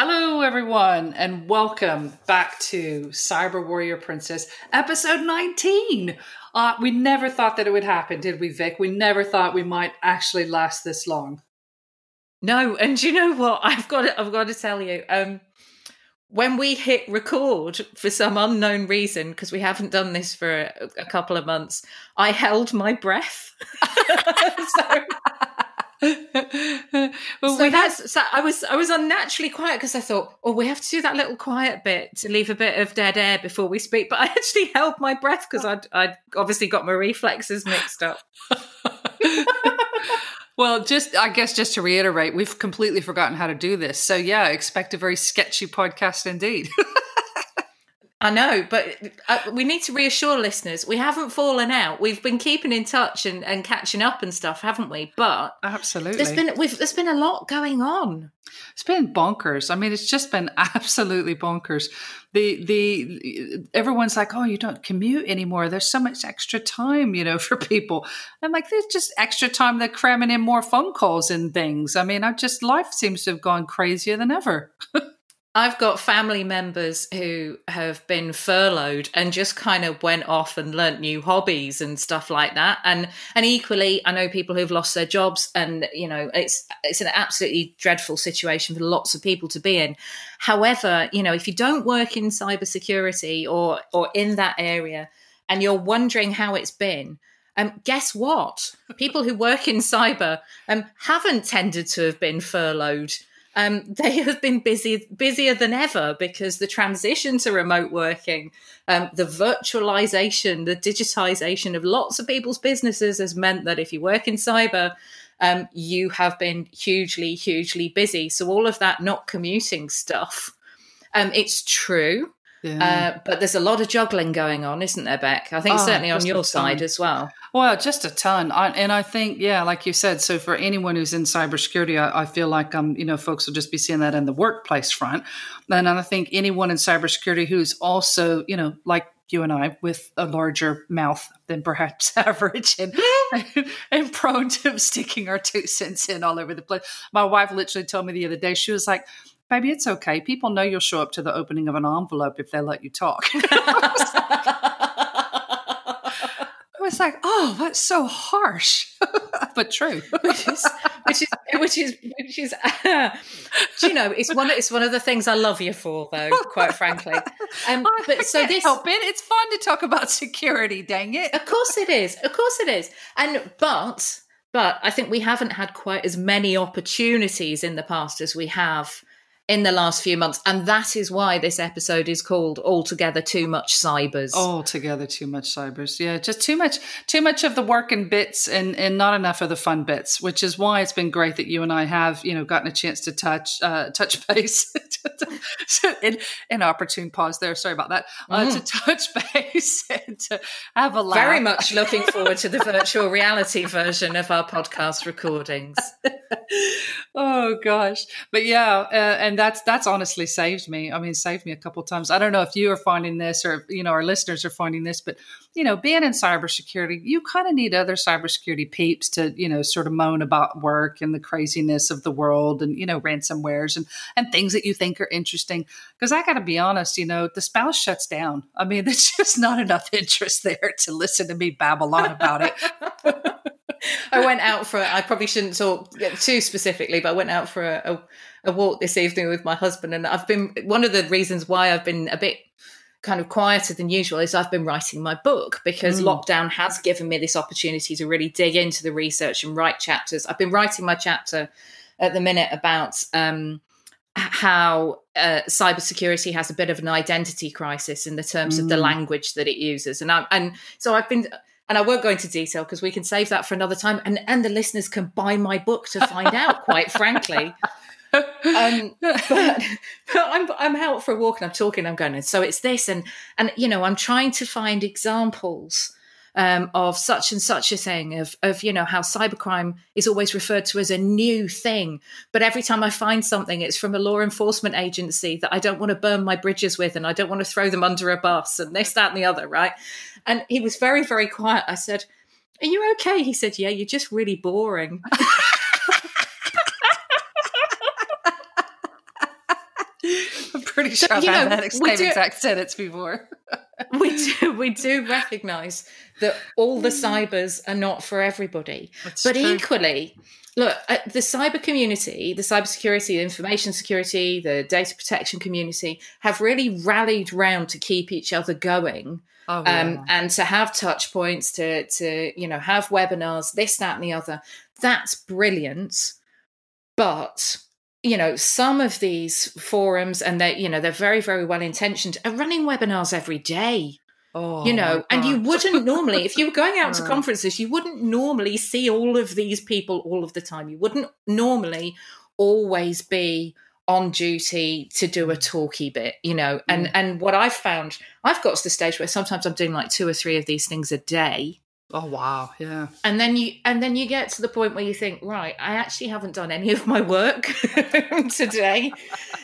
Hello, everyone, and welcome back to Cyber Warrior Princess, episode 19. Uh, we never thought that it would happen, did we, Vic? We never thought we might actually last this long. No, and you know what? I've got to, I've got to tell you. Um, when we hit record for some unknown reason, because we haven't done this for a, a, couple of months, I held my breath. so, well, so we had, so I was I was unnaturally quiet because I thought, oh, we have to do that little quiet bit to leave a bit of dead air before we speak. But I actually held my breath because I'd I'd obviously got my reflexes mixed up. well, just I guess just to reiterate, we've completely forgotten how to do this. So yeah, expect a very sketchy podcast indeed. I know, but uh, we need to reassure listeners we haven't fallen out. We've been keeping in touch and, and catching up and stuff, haven't we? But absolutely, there's been we've, there's been a lot going on. It's been bonkers. I mean, it's just been absolutely bonkers. The the everyone's like, oh, you don't commute anymore. There's so much extra time, you know, for people. I'm like, there's just extra time. They're cramming in more phone calls and things. I mean, I just life seems to have gone crazier than ever. I've got family members who have been furloughed and just kind of went off and learnt new hobbies and stuff like that. And and equally, I know people who've lost their jobs, and you know, it's it's an absolutely dreadful situation for lots of people to be in. However, you know, if you don't work in cybersecurity or or in that area, and you're wondering how it's been, um, guess what? People who work in cyber um, haven't tended to have been furloughed um, they have been busy busier than ever because the transition to remote working, um, the virtualization, the digitization of lots of people's businesses has meant that if you work in cyber, um, you have been hugely, hugely busy. So all of that not commuting stuff, um, it's true. Yeah. Uh, but there's a lot of juggling going on, isn't there, Beck? I think oh, certainly on your side as well. Well, just a ton. I, and I think, yeah, like you said, so for anyone who's in cybersecurity, I, I feel like, um, you know, folks will just be seeing that in the workplace front. And I think anyone in cybersecurity who's also, you know, like you and I with a larger mouth than perhaps average and, and prone to sticking our two cents in all over the place. My wife literally told me the other day, she was like, baby, it's okay. People know you'll show up to the opening of an envelope if they let you talk. I was like, oh, that's so harsh, but true. which is, which is, which is, which is, uh, you know, it's one, it's one of the things I love you for, though. Quite frankly, um, but so this, help it. It's fun to talk about security. Dang it! Of course it is. Of course it is. And but, but I think we haven't had quite as many opportunities in the past as we have in the last few months. And that is why this episode is called Altogether Too Much Cybers. Altogether Too Much Cybers. Yeah, just too much too much of the work and bits and, and not enough of the fun bits, which is why it's been great that you and I have, you know, gotten a chance to touch uh, touch base in an opportune pause there. Sorry about that. Uh, mm. To touch base and to have a laugh. Very much looking forward to the virtual reality version of our podcast recordings. oh gosh. But yeah, uh, and that's that's honestly saved me. I mean, saved me a couple times. I don't know if you are finding this or you know our listeners are finding this, but you know, being in cybersecurity, you kind of need other cybersecurity peeps to you know sort of moan about work and the craziness of the world and you know ransomwares and and things that you think are interesting. Because I got to be honest, you know, the spouse shuts down. I mean, there's just not enough interest there to listen to me babble on about it. I went out for. I probably shouldn't talk too specifically, but I went out for a, a a walk this evening with my husband, and I've been one of the reasons why I've been a bit kind of quieter than usual is I've been writing my book because mm. lockdown has given me this opportunity to really dig into the research and write chapters. I've been writing my chapter at the minute about um, how uh, cybersecurity has a bit of an identity crisis in the terms mm. of the mm. language that it uses, and I, and so I've been. And I won't go into detail because we can save that for another time. And, and the listeners can buy my book to find out, quite frankly um, but, but I'm I'm out for a walk and I'm talking. I'm going. and So it's this, and and you know, I'm trying to find examples um, of such and such a thing of of you know how cybercrime is always referred to as a new thing, but every time I find something, it's from a law enforcement agency that I don't want to burn my bridges with, and I don't want to throw them under a bus, and this, that, and the other, right? And he was very, very quiet. I said, "Are you okay?" He said, "Yeah, you're just really boring." pretty sure so, I've had that same do, exact sentence before. we do we do recognise that all the cybers are not for everybody, That's but true. equally, look, uh, the cyber community, the cybersecurity, the information security, the data protection community have really rallied round to keep each other going. Oh, yeah. um, and to have touch points, to to you know have webinars, this, that, and the other. That's brilliant. But you know some of these forums and they you know they're very very well intentioned are running webinars every day. Oh, you know and you wouldn't normally if you were going out to conferences you wouldn't normally see all of these people all of the time. You wouldn't normally always be on duty to do a mm. talky bit you know and mm. and what i've found i've got to the stage where sometimes i'm doing like two or three of these things a day Oh wow, yeah. And then you and then you get to the point where you think, right, I actually haven't done any of my work today.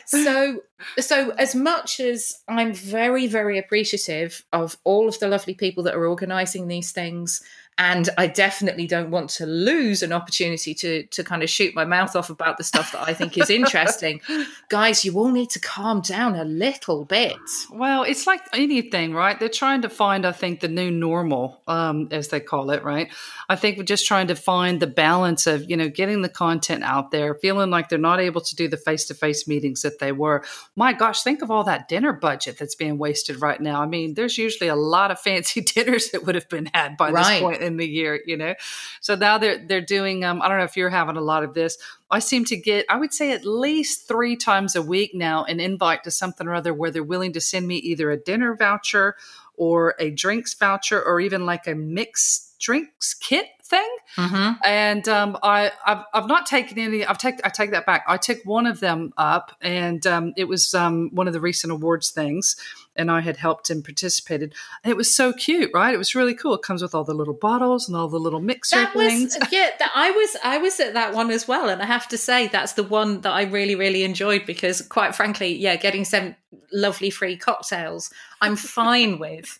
so so as much as I'm very very appreciative of all of the lovely people that are organizing these things and I definitely don't want to lose an opportunity to to kind of shoot my mouth off about the stuff that I think is interesting. Guys, you all need to calm down a little bit. Well, it's like anything, right? They're trying to find, I think, the new normal, um, as they call it, right? I think we're just trying to find the balance of, you know, getting the content out there, feeling like they're not able to do the face to face meetings that they were. My gosh, think of all that dinner budget that's being wasted right now. I mean, there's usually a lot of fancy dinners that would have been had by right. this point in the year, you know. So now they're they're doing. Um, I don't know if you're having a lot of this. I seem to get, I would say, at least three times a week now, an invite to something or other where they're willing to send me either a dinner voucher or a drinks voucher or even like a mixed drinks kit thing. Mm-hmm. And um, I, I've, I've not taken any. I've take I take that back. I took one of them up, and um, it was um, one of the recent awards things and I had helped and participated. And it was so cute, right? It was really cool. It comes with all the little bottles and all the little mixer that things. Was, uh, yeah, I was I was at that one as well, and I have to say that's the one that I really really enjoyed because, quite frankly, yeah, getting some lovely free cocktails I'm fine with.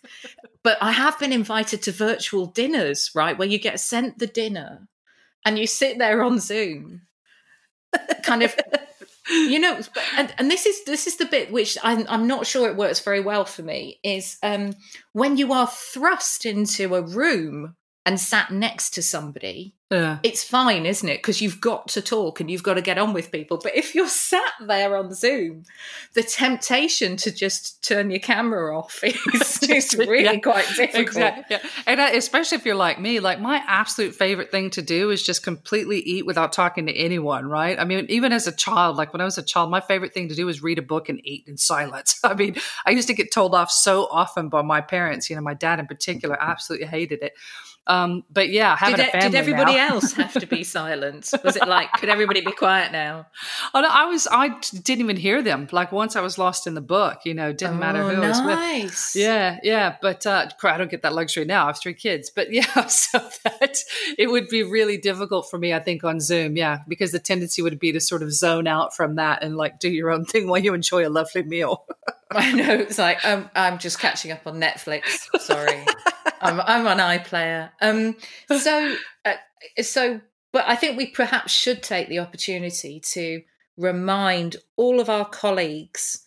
But I have been invited to virtual dinners, right, where you get sent the dinner and you sit there on Zoom, kind of you know and, and this is this is the bit which I'm, I'm not sure it works very well for me is um, when you are thrust into a room and sat next to somebody yeah. It's fine, isn't it? Because you've got to talk and you've got to get on with people. But if you're sat there on Zoom, the temptation to just turn your camera off is, is really yeah, quite difficult. Exactly. Yeah. And especially if you're like me, like my absolute favorite thing to do is just completely eat without talking to anyone, right? I mean, even as a child, like when I was a child, my favorite thing to do was read a book and eat in silence. I mean, I used to get told off so often by my parents, you know, my dad in particular absolutely hated it. Um, but yeah, having did, a family did everybody now. else have to be silent? Was it like, could everybody be quiet now? Oh, no, I was, I didn't even hear them. Like once I was lost in the book, you know, didn't oh, matter who nice. I was with. Yeah, yeah. But uh, I don't get that luxury now. I have three kids. But yeah, so that it would be really difficult for me, I think, on Zoom. Yeah, because the tendency would be to sort of zone out from that and like do your own thing while you enjoy a lovely meal. I know. It's like, um, I'm just catching up on Netflix. Sorry. I'm, I'm on iPlayer. Um, so, uh, so, but I think we perhaps should take the opportunity to remind all of our colleagues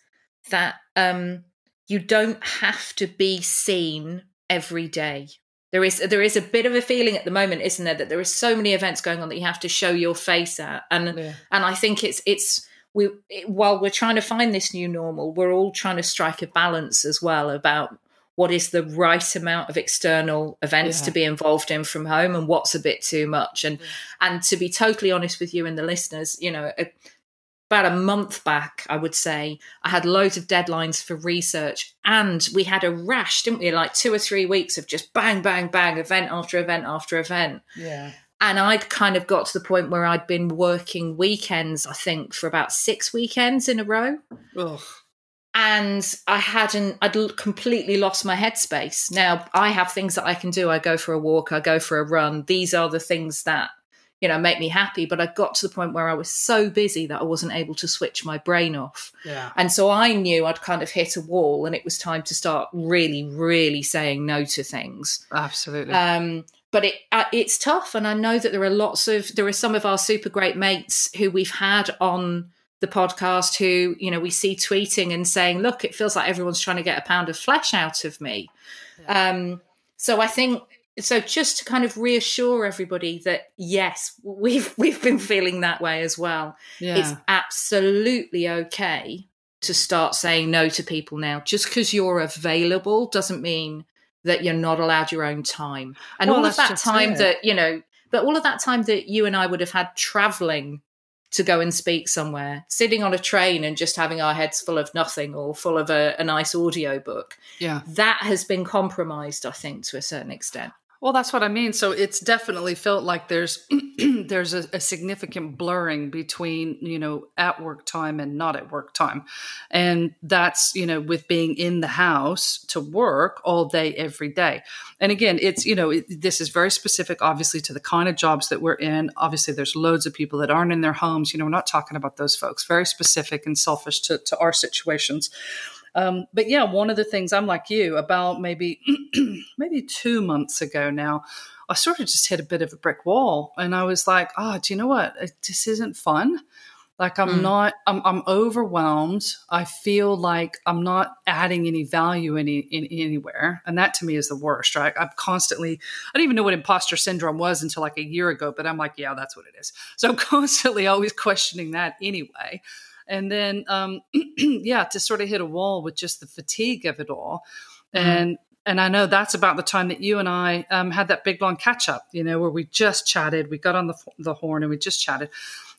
that um, you don't have to be seen every day. There is there is a bit of a feeling at the moment, isn't there, that there are so many events going on that you have to show your face at, and yeah. and I think it's it's we while we're trying to find this new normal, we're all trying to strike a balance as well about what is the right amount of external events yeah. to be involved in from home and what's a bit too much and yeah. and to be totally honest with you and the listeners you know a, about a month back i would say i had loads of deadlines for research and we had a rash didn't we like two or three weeks of just bang bang bang event after event after event yeah and I'd kind of got to the point where I'd been working weekends, I think, for about six weekends in a row. Ugh and I hadn't, I'd completely lost my headspace. Now I have things that I can do. I go for a walk, I go for a run. These are the things that, you know, make me happy. But I got to the point where I was so busy that I wasn't able to switch my brain off. Yeah. And so I knew I'd kind of hit a wall and it was time to start really, really saying no to things. Absolutely. Um, but it uh, it's tough and i know that there are lots of there are some of our super great mates who we've had on the podcast who, you know, we see tweeting and saying, look, it feels like everyone's trying to get a pound of flesh out of me. Yeah. Um, so I think so just to kind of reassure everybody that yes, we've we've been feeling that way as well. Yeah. It's absolutely okay to start saying no to people now. Just because you're available doesn't mean that you're not allowed your own time. And well, all of that time it. that, you know, but all of that time that you and I would have had traveling to go and speak somewhere, sitting on a train and just having our heads full of nothing or full of a, a nice audio book. Yeah. That has been compromised, I think, to a certain extent. Well, that's what I mean. So it's definitely felt like there's there's a, a, significant blurring between you know at work time and not at work time, and that's you know with being in the house to work all day every day. And again, it's you know it, this is very specific, obviously, to the kind of jobs that we're in. Obviously, there's loads of people that aren't in their homes. You know, we're not talking about those folks. Very specific and selfish to to our situations. Um, but yeah, one of the things I'm like you about maybe maybe two months ago now, I sort of just hit a bit of a brick wall, and I was like, oh, do you know what? This isn't fun. Like I'm mm. not, I'm, I'm overwhelmed. I feel like I'm not adding any value any in, anywhere, and that to me is the worst. Right? I'm constantly, I didn't even know what imposter syndrome was until like a year ago, but I'm like, yeah, that's what it is. So I'm constantly always questioning that anyway and then um, yeah to sort of hit a wall with just the fatigue of it all mm-hmm. and and I know that's about the time that you and I um, had that big long catch up, you know, where we just chatted. We got on the the horn and we just chatted,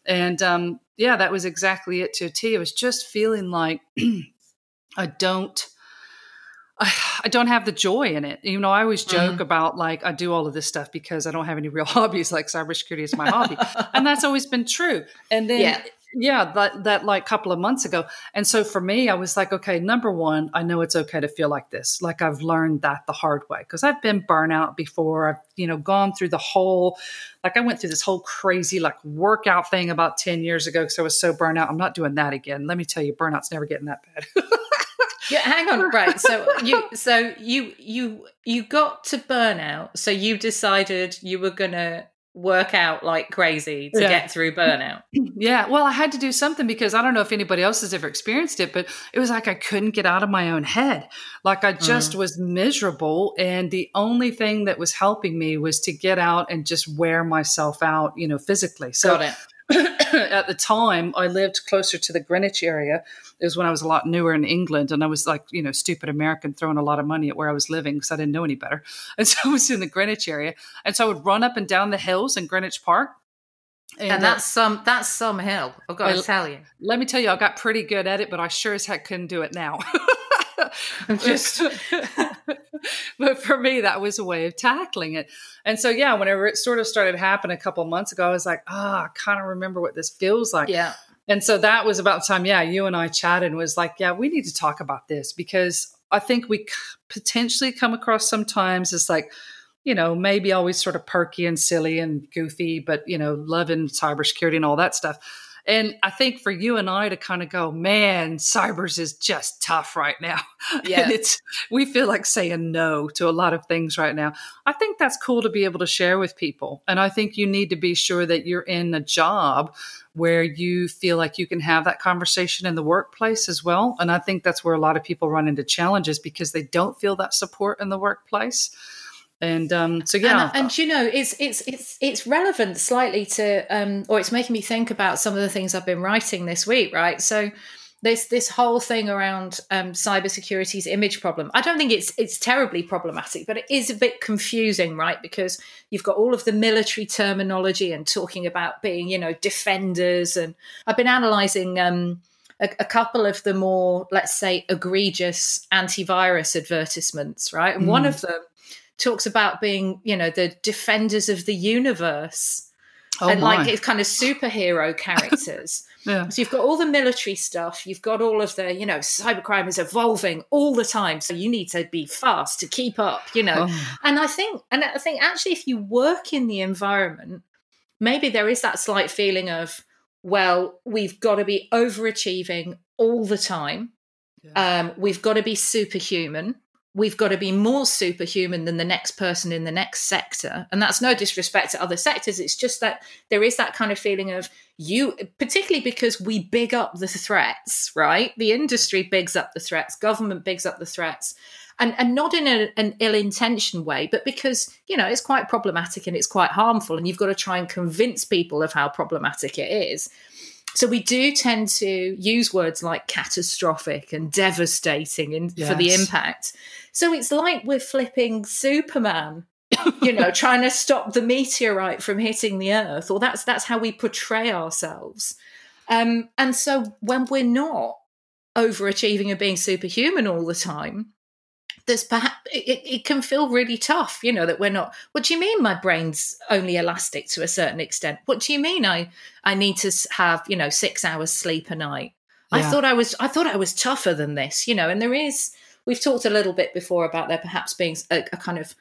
and um, yeah, that was exactly it to a T. It was just feeling like I don't. I, don't have the joy in it. You know, I always joke mm-hmm. about like I do all of this stuff because I don't have any real hobbies. Like cybersecurity is my hobby, and that's always been true. And then yeah yeah that that like couple of months ago. And so for me i was like okay number one i know it's okay to feel like this. Like i've learned that the hard way. Because i've been burnout before. I've you know gone through the whole like i went through this whole crazy like workout thing about 10 years ago because i was so burnout. i'm not doing that again. Let me tell you burnout's never getting that bad. Yeah hang on. Right so you so you you you got to burnout so you decided you were gonna work out like crazy to yeah. get through burnout. Yeah. Well, I had to do something because I don't know if anybody else has ever experienced it, but it was like I couldn't get out of my own head. Like I just mm. was miserable. And the only thing that was helping me was to get out and just wear myself out, you know, physically. So at the time, I lived closer to the Greenwich area. It was when I was a lot newer in England, and I was like, you know, stupid American throwing a lot of money at where I was living because I didn't know any better. And so I was in the Greenwich area, and so I would run up and down the hills in Greenwich Park. And, and that's uh, some that's some hill. I've got to tell you. Let me tell you, I got pretty good at it, but I sure as heck couldn't do it now. I'm just but for me that was a way of tackling it. And so yeah whenever it sort of started happening a couple months ago i was like ah oh, i kind of remember what this feels like. Yeah. And so that was about the time yeah you and i chatted and was like yeah we need to talk about this because i think we potentially come across sometimes as like you know maybe always sort of perky and silly and goofy but you know loving cybersecurity and all that stuff and I think for you and I to kind of go, man, cybers is just tough right now. Yeah. and it's we feel like saying no to a lot of things right now. I think that's cool to be able to share with people. And I think you need to be sure that you're in a job where you feel like you can have that conversation in the workplace as well. And I think that's where a lot of people run into challenges because they don't feel that support in the workplace and um, so yeah, and, and, you know, it's it's it's it's relevant slightly to, um, or it's making me think about some of the things I've been writing this week, right? So this this whole thing around um, cybersecurity's image problem. I don't think it's it's terribly problematic, but it is a bit confusing, right? Because you've got all of the military terminology and talking about being, you know, defenders, and I've been analysing. Um, a, a, couple of the more, let's say, egregious antivirus advertisements, right? And mm. one of them talks about being, you know, the defenders of the universe. Oh and my. like it's kind of superhero characters. yeah. So you've got all the military stuff, you've got all of the, you know, cybercrime is evolving all the time. So you need to be fast to keep up, you know. Oh. And I think and I think actually if you work in the environment, maybe there is that slight feeling of, well, we've got to be overachieving all the time. Yeah. Um, we've got to be superhuman we've got to be more superhuman than the next person in the next sector. And that's no disrespect to other sectors. It's just that there is that kind of feeling of you, particularly because we big up the threats, right? The industry bigs up the threats, government bigs up the threats. And, and not in a, an ill-intentioned way, but because you know it's quite problematic and it's quite harmful, and you've got to try and convince people of how problematic it is so we do tend to use words like catastrophic and devastating in, yes. for the impact. So it's like we're flipping Superman, you know, trying to stop the meteorite from hitting the Earth, or that's that's how we portray ourselves. Um, and so when we're not overachieving and being superhuman all the time, there's perhaps it, it can feel really tough you know that we're not what do you mean my brain's only elastic to a certain extent what do you mean i i need to have you know six hours sleep a night yeah. i thought i was i thought i was tougher than this you know and there is we've talked a little bit before about there perhaps being a, a kind of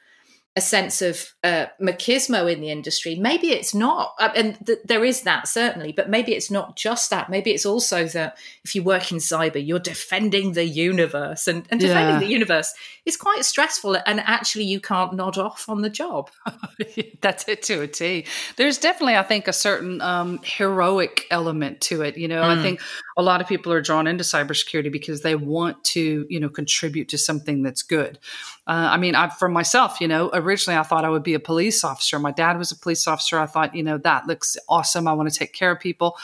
a sense of uh, machismo in the industry. Maybe it's not, uh, and th- there is that certainly, but maybe it's not just that. Maybe it's also that if you work in cyber, you're defending the universe, and, and defending yeah. the universe is quite stressful, and actually you can't nod off on the job. That's it to a T. There's definitely, I think, a certain um, heroic element to it. You know, mm. I think a lot of people are drawn into cybersecurity because they want to, you know, contribute to something that's good. Uh, I mean, I, for myself, you know, originally I thought I would be a police officer. My dad was a police officer. I thought, you know, that looks awesome. I want to take care of people.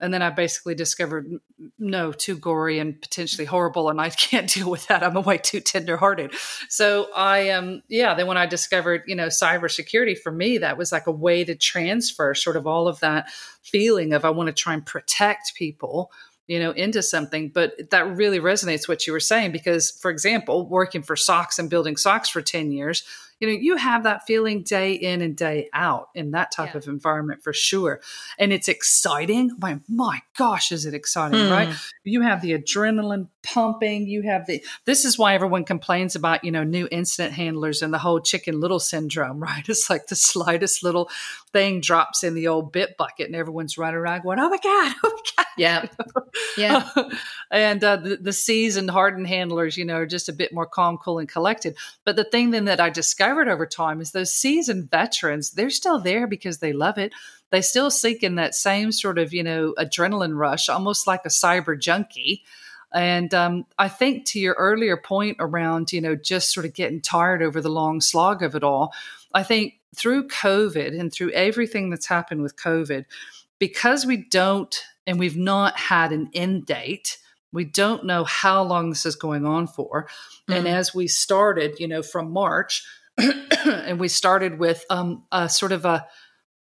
And then I basically discovered, no, too gory and potentially horrible, and I can't deal with that. I'm a way too tenderhearted. So I um yeah. Then when I discovered, you know, cybersecurity for me, that was like a way to transfer sort of all of that feeling of I want to try and protect people you know into something but that really resonates what you were saying because for example working for SOCs and building SOCs for 10 years you know you have that feeling day in and day out in that type yeah. of environment for sure. And it's exciting. My my gosh is it exciting mm. right you have the adrenaline pumping. You have the this is why everyone complains about you know new incident handlers and the whole chicken little syndrome right? It's like the slightest little thing drops in the old bit bucket and everyone's running around going oh my god oh my god yeah yeah. And uh, the, the seasoned hardened handlers you know are just a bit more calm cool and collected. But the thing then that i discovered discovered over time is those seasoned veterans, they're still there because they love it. They still seek in that same sort of, you know, adrenaline rush, almost like a cyber junkie. And um, I think to your earlier point around, you know, just sort of getting tired over the long slog of it all, I think through COVID and through everything that's happened with COVID, because we don't and we've not had an end date, we don't know how long this is going on for. Mm-hmm. And as we started, you know, from March, and we started with um, a sort of a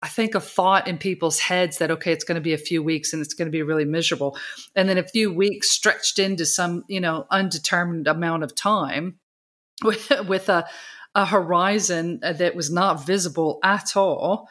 I think a thought in people's heads that okay, it's going to be a few weeks and it's going to be really miserable, and then a few weeks stretched into some you know undetermined amount of time with, with a a horizon that was not visible at all,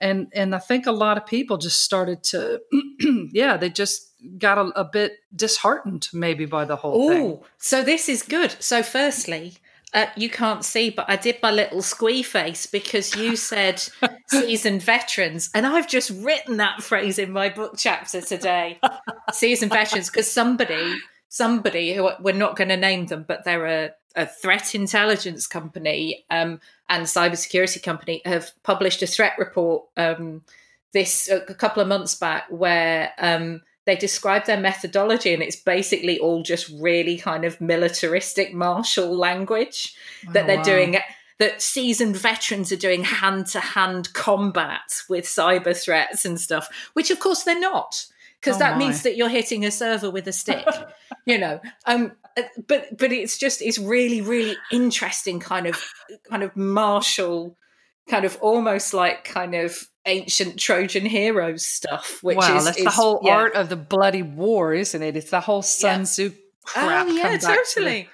and and I think a lot of people just started to yeah they just got a, a bit disheartened maybe by the whole Ooh, thing. So this is good. So firstly, uh, you can't see, but I did my little squee face because you said seasoned veterans, and I've just written that phrase in my book chapter today. seasoned veterans, because somebody, somebody who we're not going to name them, but they're a, a threat intelligence company um, and cybersecurity company have published a threat report um, this a couple of months back where. Um, they describe their methodology and it's basically all just really kind of militaristic martial language oh, that they're wow. doing that seasoned veterans are doing hand-to-hand combat with cyber threats and stuff which of course they're not because oh that my. means that you're hitting a server with a stick you know um but but it's just it's really really interesting kind of kind of martial kind of almost like kind of ancient Trojan heroes stuff. Which wow, is, that's is, the whole yeah. art of the bloody war, isn't it? It's the whole Sun oh, yeah. Tzu crap. Oh yeah, totally.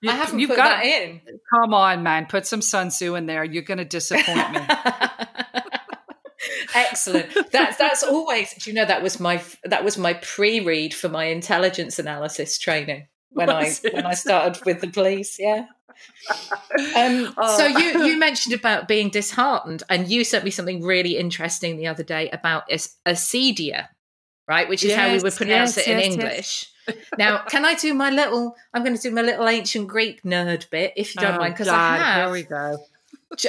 You, I haven't put got, that in. Come on, man, put some Sun Tzu in there. You're going to disappoint me. Excellent. That's that's always. Do you know that was my that was my pre-read for my intelligence analysis training when I it? when I started with the police. Yeah. Um, oh. So you you mentioned about being disheartened, and you sent me something really interesting the other day about Acedia. right? Which is how we would pronounce yes, it in yes, yes. English. now, can I do my little? I'm going to do my little ancient Greek nerd bit, if you don't Oh, mind, because I have Here we go.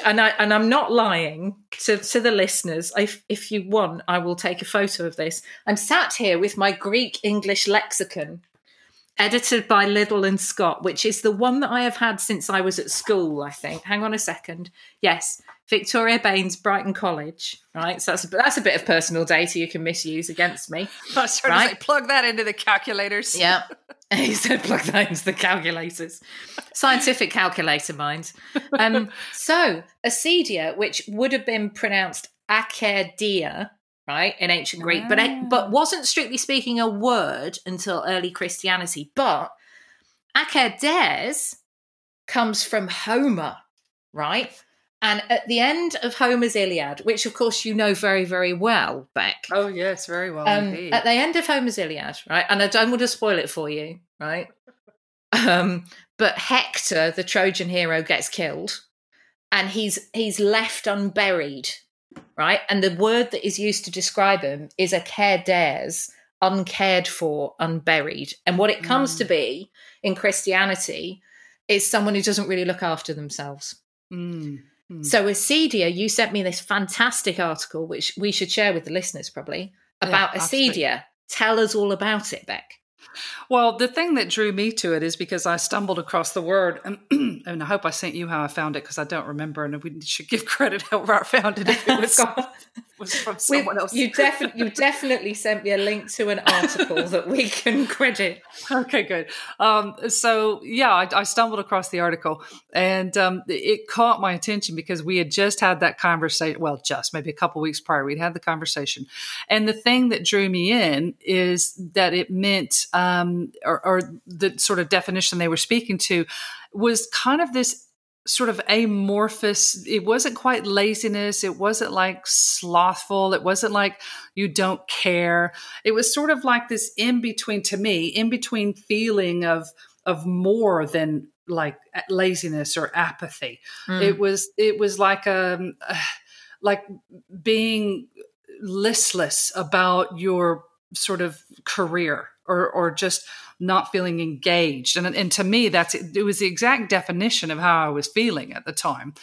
and I and I'm not lying to to the listeners. If if you want, I will take a photo of this. I'm sat here with my Greek English lexicon, edited by Liddell and Scott, which is the one that I have had since I was at school. I think. Hang on a second. Yes, Victoria Baines, Brighton College. Right. So that's a, that's a bit of personal data you can misuse against me. I was trying Right. to say, plug that into the calculators. Yeah. he said plug that into the calculators. Scientific calculator mind. Um, so, acedia, which would have been pronounced acerdia, right, in ancient Greek, but Ah. but wasn't strictly speaking a word until early Christianity. But acerdes comes from Homer, right? And at the end of Homer's Iliad, which of course you know very, very well, Beck, Oh yes, very well um, indeed. at the end of Homer's Iliad, right? And I don't want to spoil it for you, right? Um, but Hector, the Trojan hero, gets killed, and he's he's left unburied, right? And the word that is used to describe him is a caredes, uncared for, unburied. And what it comes to Mm. be in Christianity is someone who doesn't really look after themselves. Mm, mm. So, Acedia, you sent me this fantastic article, which we should share with the listeners probably, about absolutely. Acedia. Tell us all about it, Beck. Well, the thing that drew me to it is because I stumbled across the word, and, and I hope I sent you how I found it because I don't remember, and we should give credit however I found it if it was, God. Was from We- someone else. You, defi- you definitely sent me a link to an article that we can credit. okay, good. Um, so yeah, I, I stumbled across the article, and um, it caught my attention because we had just had that conversation. Well, just maybe a couple weeks prior, we'd had the conversation, and the thing that drew me in is that it meant, um, or, or the sort of definition they were speaking to, was kind of this sort of amorphous. It wasn't quite laziness. It wasn't like slothful. It wasn't like you don't care. It was sort of like this in between to me in between feeling of of more than like laziness or apathy. Mm. it was it was like um like being listless about your sort of career or or just not feeling engaged. And and to me that's it was the exact definition of how I was feeling at the time.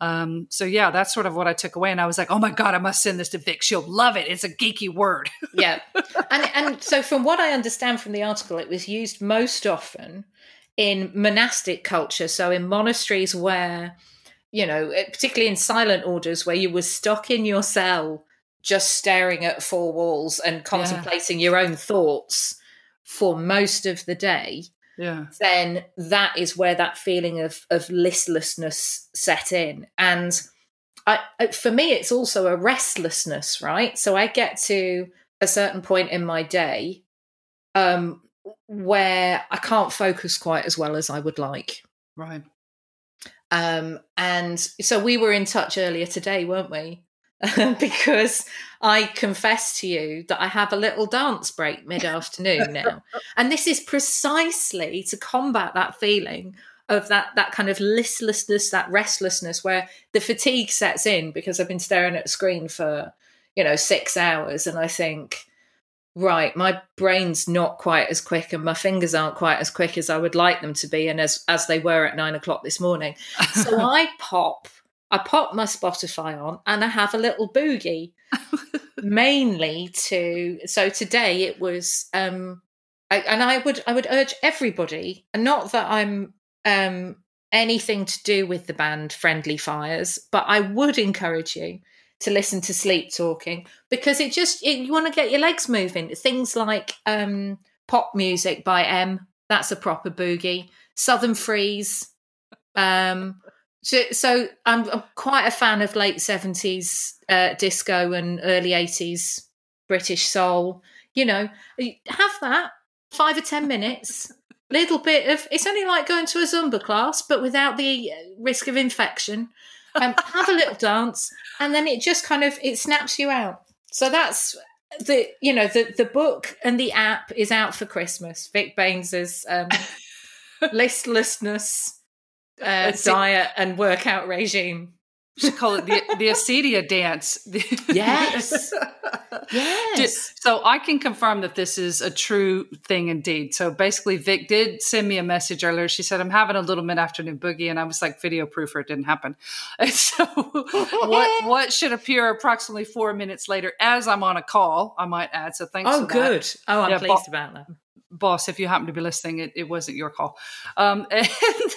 Um, so yeah that's sort of what I took away. And I was like oh my god I must send this to Vic. She'll love it. It's a geeky word. Yeah. And, and so, from what I understand from the article, it was used most often in monastic culture. So, in monasteries where, you know, eh, particularly in silent orders, where you were stuck in your cell just staring at four walls and contemplating your own thoughts for most of the day, yeah. then that is where that feeling of of listlessness set in. And I, for me it's also a restlessness right? So i get to a certain point in my day um where i can't focus quite as well as i would like. Right. Um and so we were in touch earlier today weren't we because I confess to you that I have a little dance break mid afternoon now. and this is precisely to combat that feeling of that that kind of listlessness, that restlessness where the fatigue sets in because I've been staring at a screen for, you know, six hours and I think, right, my brain's not quite as quick and my fingers aren't quite as quick as I would like them to be and as as they were at nine o'clock this morning. So I pop I pop my Spotify on and I have a little boogie, mainly to. So today it was, um, I, and I would I would urge everybody, and not that I'm um, anything to do with the band Friendly Fires, but I would encourage you to listen to Sleep Talking because it just it, you want to get your legs moving. Things like um, pop music by M, that's a proper boogie. Southern Freeez. Um, so, so I'm, I'm quite a fan of late seventies uh, disco and early eighties British soul. You know, have that five or ten minutes. Little bit of it's only like going to a Zumba class, but without the uh, risk of infection. Um, have a little dance, and then it just kind of it snaps you out. So that's the you know the the book and the app is out for Christmas. Vic Baines's um, listlessness uh, diet and workout regime. Should call it the the acedia dance. yes. yes. So I can confirm that this is a true thing indeed. So basically, Vic did send me a message earlier. She said, "I'm having a little mid afternoon boogie," and I was like, "Video proof, or it didn't happen." And so what what should appear approximately four minutes later, as I'm on a call, I might add. So thanks. Oh, good. Oh, I'm yeah, pleased about that boss, if you happen to be listening, it, it wasn't your call. Um, and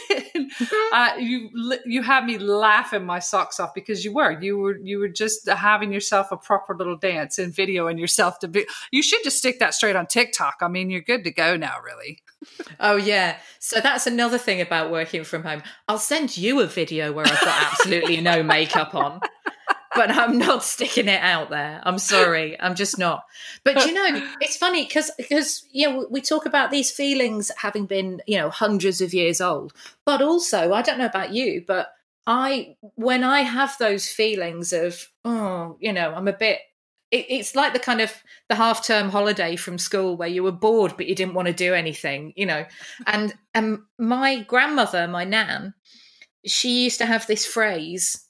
then, uh, you you had me laughing my socks off because you were you were you were just having yourself a proper little dance and videoing yourself to be. You should just stick that straight on TikTok. I mean, you're good to go now, really. oh yeah, so that's another thing about working from home. I'll send you a video where I've got absolutely no makeup on but I'm not sticking it out there. I'm sorry, I'm just not. But you know, it's funny because because you know we talk about these feelings having been you know hundreds of years old, but also I don't know about you, but I when I have those feelings of oh you know I'm a bit. It, it's like the kind of the half term holiday from school where you were bored but you didn't want to do anything, you know. And and my grandmother, my nan, she used to have this phrase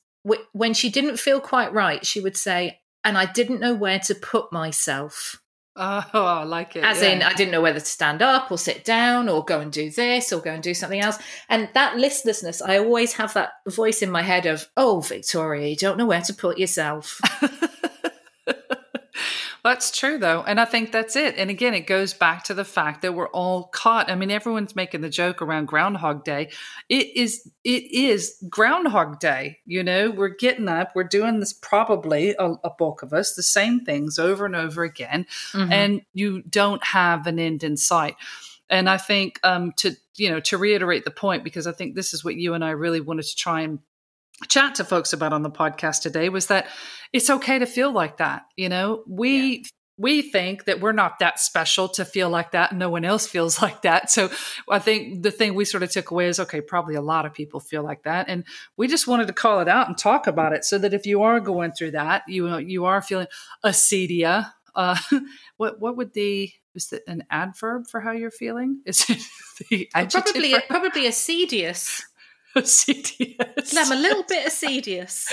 when she didn't feel quite right, she would say, and I didn't know where to put myself. Oh, I like it. As yeah. in, I didn't know whether to stand up or sit down or go and do this or go and do something else. And that listlessness, I always have that voice in my head of, oh, Victoria, you don't know where to put yourself. That's true, though. And I think that's it. And again, it goes back to the fact that we're all caught. I mean, everyone's making the joke around Groundhog Day. It is, it is Groundhog Day. You know, we're getting up, we're doing this probably, a, a bulk of us, the same things over and over again. Mm-hmm. And you don't have an end in sight. And I think um, to, you know, to reiterate the point, because I think this is what you and I really wanted to try and chat to folks about on the podcast today was that it's okay to feel like that. You know, we yeah. we think that we're not that special to feel like that. No one else feels like that. So I think the thing we sort of took away is okay, probably a lot of people feel like that. And we just wanted to call it out and talk about it so that if you are going through that, you you are feeling acedia. Uh, what what would the is it an adverb for how you're feeling? Is it the adjective? Probably probably acidious. Acidious. I'm a little bit acidious.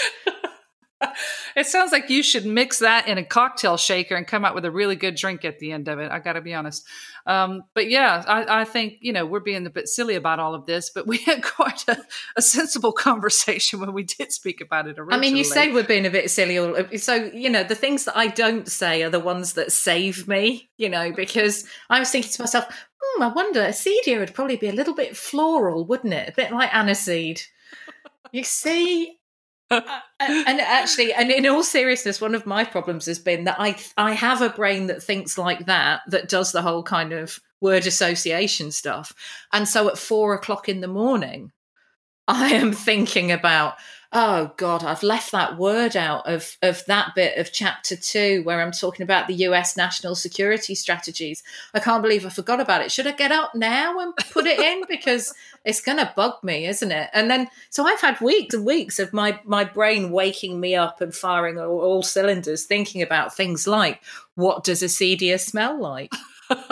it sounds like you should mix that in a cocktail shaker and come out with a really good drink at the end of it. I got to be honest. Um, but yeah, I, I, think, you know, we're being a bit silly about all of this, but we had quite a, a, sensible conversation when we did speak about it originally. I mean, you say we're being a bit silly. So, you know, the things that I don't say are the ones that save me, you know, because I was thinking to myself, hmm, I wonder, acedia would probably be a little bit floral, wouldn't it? A bit like aniseed. You see, Uh, uh, and actually, and in all seriousness, one of my problems has been that I I have a brain that thinks like that, that does the whole kind of word association stuff. And so at four o'clock in the morning, I am thinking about oh god i've left that word out of of that bit of chapter 2 where i'm talking about the us national security strategies. I can't believe i forgot about it. Should i get up now and put it in? Because it's going to bug me isn't it? And then so i've had weeks and weeks of my my brain waking me up and firing all, all cylinders thinking about things like what does a acedia smell like?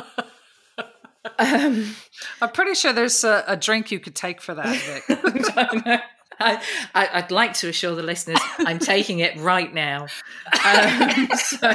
Um, I'm pretty sure there's a, a, drink you could take for that, Vic. I, would like to assure the listeners I'm taking it right now. Um, so,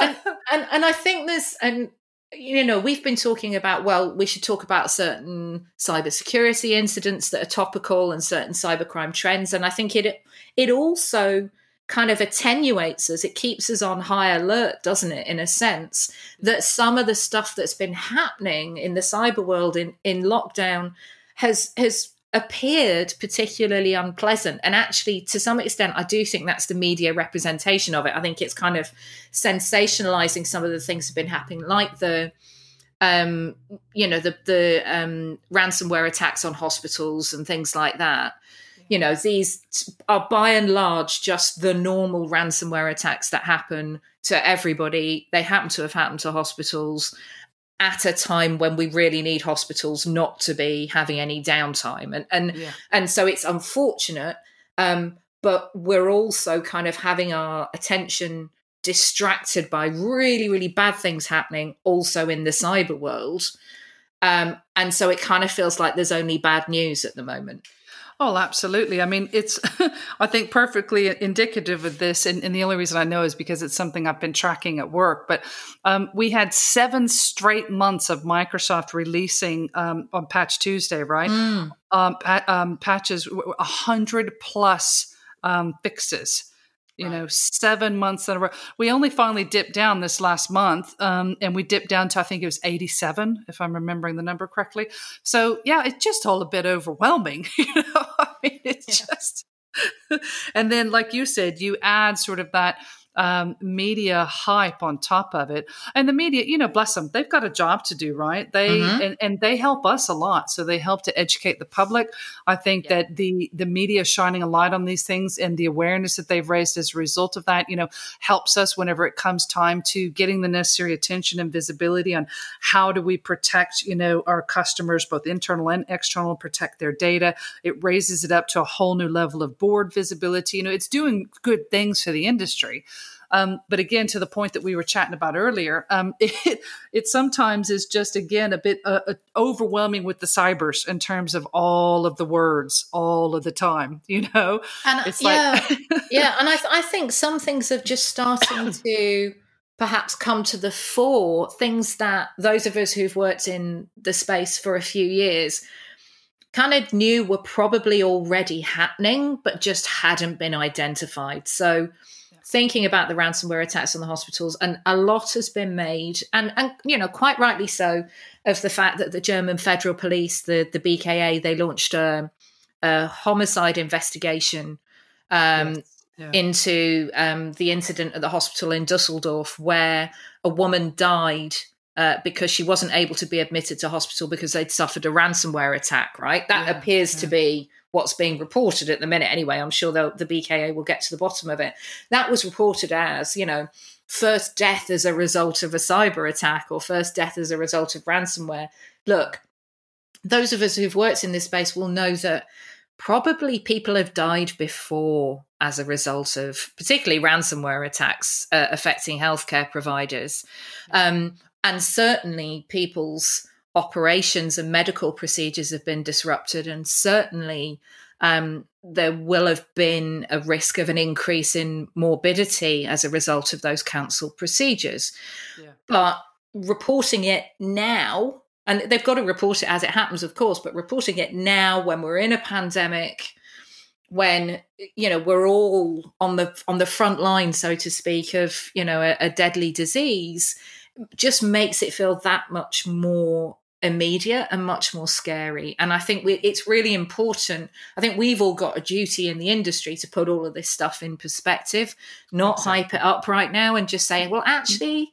and, and, and I think there's and you know we've been talking about well we should talk about certain cybersecurity incidents that are topical and certain cybercrime trends and I think it it also kind of attenuates us it keeps us on high alert doesn't it in a sense that some of the stuff that's been happening in the cyber world in in lockdown has has appeared particularly unpleasant. And actually, to some extent, I do think that's the media representation of it. I think it's kind of sensationalizing some of the things that have been happening, like the um, you know, the the um, ransomware attacks on hospitals and things like that. You know, these are by and large just the normal ransomware attacks that happen to everybody. They happen to have happened to hospitals at a time when we really need hospitals not to be having any downtime and and yeah. and so it's unfortunate um, but we're also kind of having our attention distracted by really really bad things happening also in the cyber world um, and so it kind of feels like there's only bad news at the moment Oh, absolutely. I mean, it's, I think, perfectly indicative of this. And, and, the only reason I know is because it's something I've been tracking at work. But um, we had seven straight months of Microsoft releasing um, on Patch Tuesday, right? Mm. Um, pa- um, patches, 100 plus um, fixes you right. know seven months in a row we only finally dipped down this last month um, and we dipped down to i think it was 87 if i'm remembering the number correctly so yeah it's just all a bit overwhelming you know i mean it's yeah. just and then like you said you add sort of that um, media hype on top of it. And the media, you know, bless them, they've got a job to do, right? They mm-hmm. and, and they help us a lot. So they help to educate the public. I think yeah. that the the media shining a light on these things and the awareness that they've raised as a result of that, you know, helps us whenever it comes time to getting the necessary attention and visibility on how do we protect, you know, our customers, both internal and external, protect their data. It raises it up to a whole new level of board visibility. You know, it's doing good things for the industry. Um, but again, to the point that we were chatting about earlier, um, it, it sometimes is just again a bit uh, uh, overwhelming with the cybers in terms of all of the words all of the time. You know, and it's yeah, like yeah, and I, th- I think some things have just starting to perhaps come to the fore. Things that those of us who've worked in the space for a few years kind of knew were probably already happening, but just hadn't been identified. So thinking about the ransomware attacks on the hospitals, and a lot has been made, and and you know quite rightly so, of the fact that the German Federal Police, the the BKA, they launched a, a homicide investigation um, yes. yeah. into um, the incident at the hospital in Dusseldorf, where a woman died. Uh, because she wasn't able to be admitted to hospital because they'd suffered a ransomware attack, right? That yeah, appears yeah. to be what's being reported at the minute anyway. I'm sure the BKA will get to the bottom of it. That was reported as, you know, first death as a result of a cyber attack or first death as a result of ransomware. Look, those of us who've worked in this space will know that probably people have died before as a result of particularly ransomware attacks uh, affecting healthcare providers. Um, and certainly people's operations and medical procedures have been disrupted, and certainly um, there will have been a risk of an increase in morbidity as a result of those cancelled procedures. Yeah. But reporting it now, and they've got to report it as it happens, of course, but reporting it now when we're in a pandemic, when you know we're all on the on the front line, so to speak, of you know a, a deadly disease, just makes it feel that much more immediate and much more scary. And I think we, it's really important. I think we've all got a duty in the industry to put all of this stuff in perspective, not exactly. hype it up right now and just say, well, actually,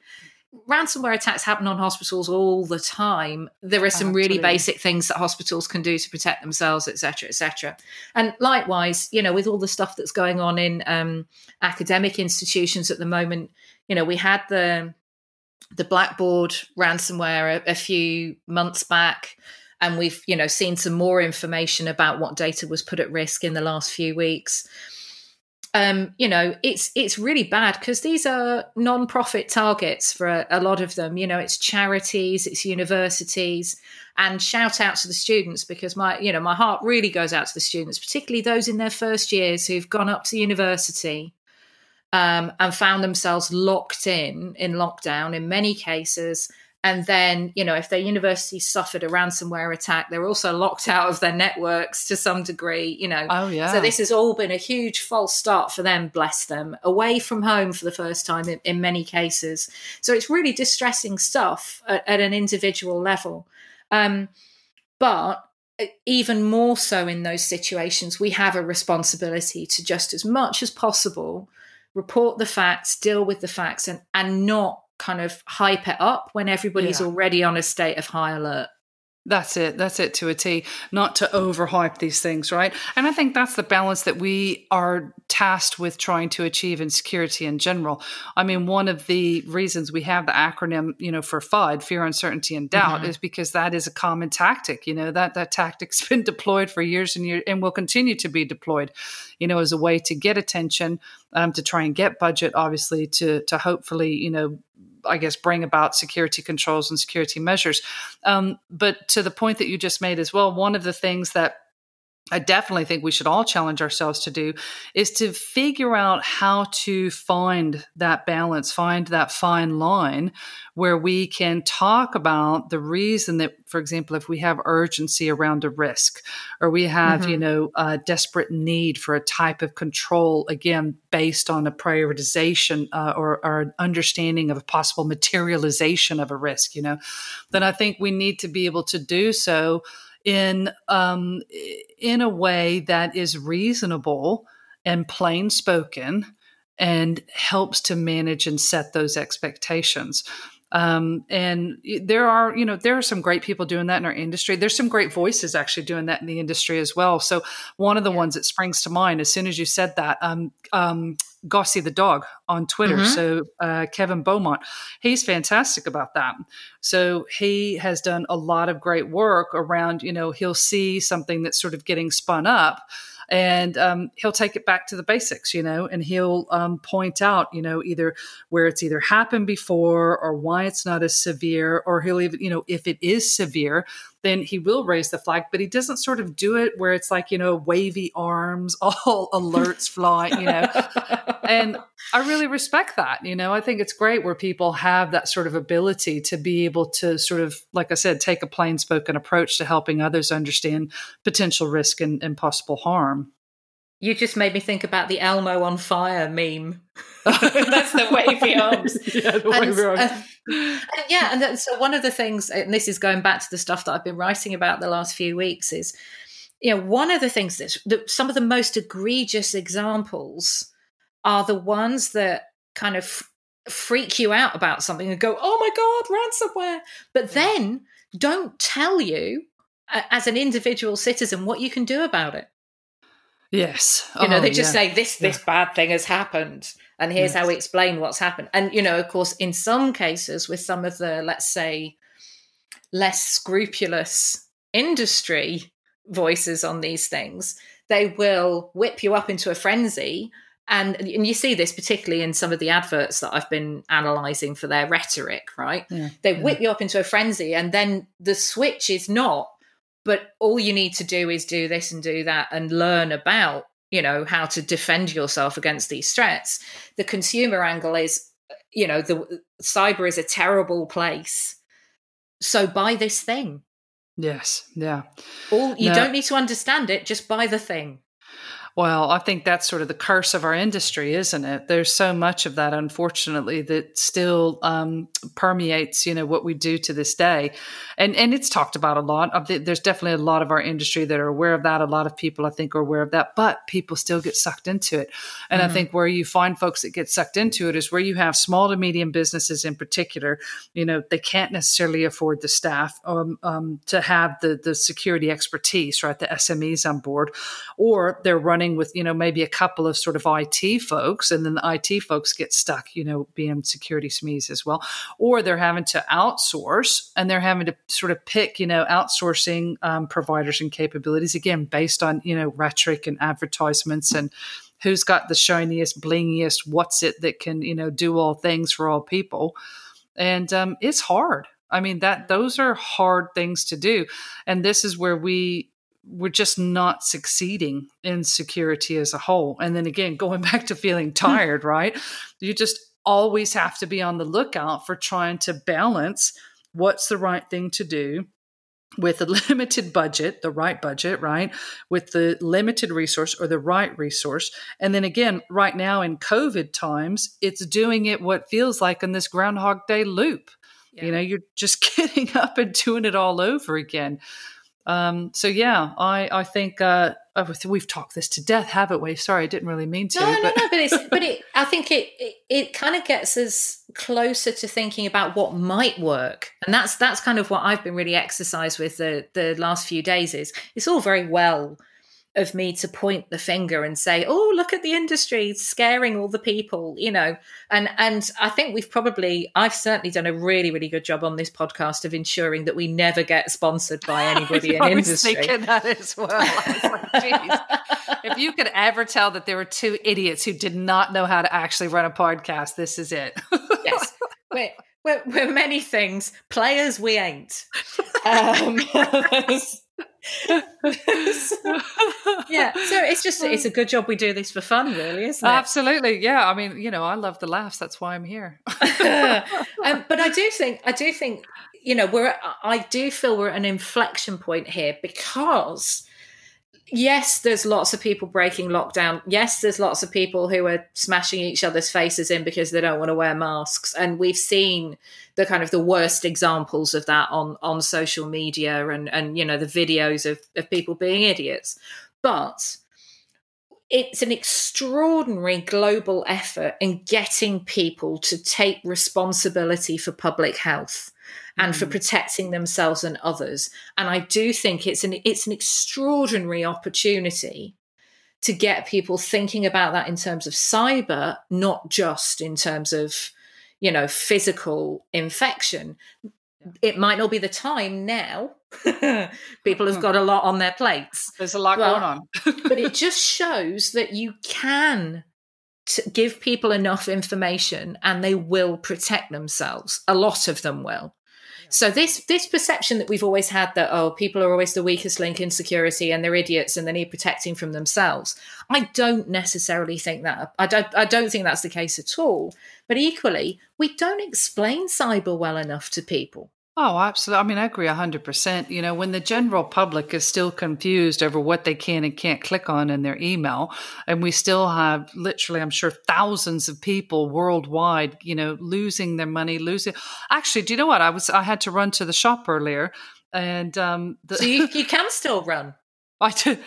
ransomware attacks happen on hospitals all the time. There are some Absolutely. really basic things that hospitals can do to protect themselves, etc., etc. And likewise, you know, with all the stuff that's going on in um, academic institutions at the moment, you know, we had the the Blackbaud ransomware a, a few months back and we've you know seen some more information about what data was put at risk in the last few weeks. Um, you know it's it's really bad because these are non-profit targets for a, a, lot of them. You know it's charities it's universities and shout out to the students because my you know my heart really goes out to the students particularly those in their first years who've gone up to university um, and found themselves locked in in lockdown in many cases. And then, you know, if their university suffered a ransomware attack, they're also locked out of their networks to some degree, you know. Oh, yeah. So this has all been a huge false start for them, bless them, away from home for the first time in, in many cases. So it's really distressing stuff at, at an individual level. Um, but even more so in those situations, we have a responsibility to just as much as possible report the facts, deal with the facts, and and not kind of hype it up when everybody's yeah. already on a state of high alert. That's it. That's it to a T. Not to overhype these things, right? And I think that's the balance that we are tasked with trying to achieve in security in general. I mean, one of the reasons we have the acronym, you know, for FUD, fear, uncertainty, and doubt, mm-hmm. is because that is a common tactic. You know, that that tactic's been deployed for years and years and will continue to be deployed, you know, as a way to get attention, um, to try and get budget, obviously, to to hopefully, you know, I guess, bring about security controls and security measures. Um, but to the point that you just made as well, one of the things that I definitely think we should all challenge ourselves to do is to figure out how to find that balance, find that fine line where we can talk about the reason that, for example, if we have urgency around a risk or we have, mm-hmm. you know, a desperate need for a type of control, again, based on a prioritization uh, or, or an understanding of a possible materialization of a risk, you know, then I think we need to be able to do so in um, in a way that is reasonable and plain spoken and helps to manage and set those expectations. Um, and there are, you know, there are some great people doing that in our industry. There's some great voices actually doing that in the industry as well. So one of the yeah. ones that springs to mind as soon as you said that, um, um, Gossi the dog on Twitter. Mm-hmm. So uh, Kevin Beaumont, he's fantastic about that. So he has done a lot of great work around, you know, he'll see something that's sort of getting spun up and um, he'll take it back to the basics, you know, and he'll um, point out, you know, either where it's either happened before or why it's not as severe, or he'll even, you know, if it is severe, then he will raise the flag, but he doesn't sort of do it where it's like, you know, wavy arms, all alerts flying, you know. and I really respect that. You know, I think it's great where people have that sort of ability to be able to sort of, like I said, take a plain spoken approach to helping others understand potential risk and, and possible harm. You just made me think about the Elmo on fire meme. That's the wavy arms. yeah, the wavy and, arms. Uh, and yeah, and that, so one of the things, and this is going back to the stuff that I've been writing about the last few weeks, is you know one of the things that, that some of the most egregious examples are the ones that kind of f- freak you out about something and go, "Oh my god, ransomware!" But then don't tell you as an individual citizen what you can do about it. Yes. You know, oh, they just yeah. say this this yeah. bad thing has happened and here's yes. how we explain what's happened. And you know, of course, in some cases with some of the let's say less scrupulous industry voices on these things, they will whip you up into a frenzy and and you see this particularly in some of the adverts that I've been analyzing for their rhetoric, right? Yeah, they whip you up into a frenzy and then the switch is not but all you need to do is do this and do that and learn about you know how to defend yourself against these threats. The consumer angle is you know the cyber is a terrible place. So buy this thing. Yes yeah. All you no. don't need to understand it just buy the thing well, I think that's sort of the curse of our industry, isn't it? There's so much of that, unfortunately, that still um, permeates, you know, what we do to this day, and and it's talked about a lot. There's definitely a lot of our industry that are aware of that. A lot of people, I think, are aware of that, but people still get sucked into it. And mm-hmm. I think where you find folks that get sucked into it is where you have small to medium businesses, in particular. You know, they can't necessarily afford the staff um, um, to have the the security expertise, right? The SMEs on board, or they're running running with, you know, maybe a couple of sort of IT folks, and then the IT folks get stuck, you know, being security SMEs as well. Or they're having to outsource and they're having to sort of pick, you know, outsourcing um, providers and capabilities, again, based on, you know, rhetoric and advertisements and who's got the shiniest, blingiest, what's it that can, you know, do all things for all people. And um, it's hard. I mean that those are hard things to do, and this is where we we're just not succeeding in security as a whole. And then again, going back to feeling hmm. tired, right? You just always have to be on the lookout for trying to balance what's the right thing to do with a limited budget, the right budget, right? With the limited resource or the right resource. And then again, right now in COVID times, it's doing it what feels like in this Groundhog Day loop. Yeah. You know, you're just getting up and doing it all over again. Um, so yeah, I I think uh, oh, we've talked this to death, haven't we? Sorry, I didn't really mean to. No, no, no. But it's but it. I think it, it it kind of gets us closer to thinking about what might work, and that's that's kind of what I've been really exercised with the the last few days. Is it's all very well of me to point the finger and say, "Oh, look at the industry scaring all the people," you know. And and I think we've probably I've certainly done a really really good job on this podcast of ensuring that we never get sponsored by anybody in industry. thinking that as well. Like, if you could ever tell that there were two idiots who did not know how to actually run a podcast, this is it. yes. We're, we're, we're, many things. Players, we ain't. Um, yeah, so it's just it's a good job we do this for fun, really, isn't it? Absolutely, yeah. I mean, you know, I love the laughs. That's why I'm here. um, but I do think I do think you know we're I do feel we're at an inflection point here because yes, there's lots of people breaking lockdown. Yes, there's lots of people who are smashing each other's faces in because they don't want to wear masks. And we've seen the kind of the worst examples of that on on social media and and you know the videos of, of people being idiots. But it's an extraordinary global effort in getting people to take responsibility for public health and mm. for protecting themselves and others. And I do think it's an it's an extraordinary opportunity to get people thinking about that in terms of cyber, not just in terms of, you know, physical infection. It might not be the time now. people have hmm. got a lot on their plates. There's a lot but, going on. but it just shows that you can give people enough information and they will protect themselves. A lot of them will. So this this perception that we've always had that oh people are always the weakest link in security and they're idiots and they need protecting from themselves. I don't necessarily think that. I don't I don't think that's the case at all. But equally, we don't explain cyber well enough to people. Oh, absolutely. I mean, I agree 100%. You know, when the general public is still confused over what they can and can't click on in their email, and we still have literally, I'm sure, thousands of people worldwide, you know, losing their money, losing. Actually, do you know what? I was, I had to run to the shop earlier and, um, the- so you, you can still run. I did,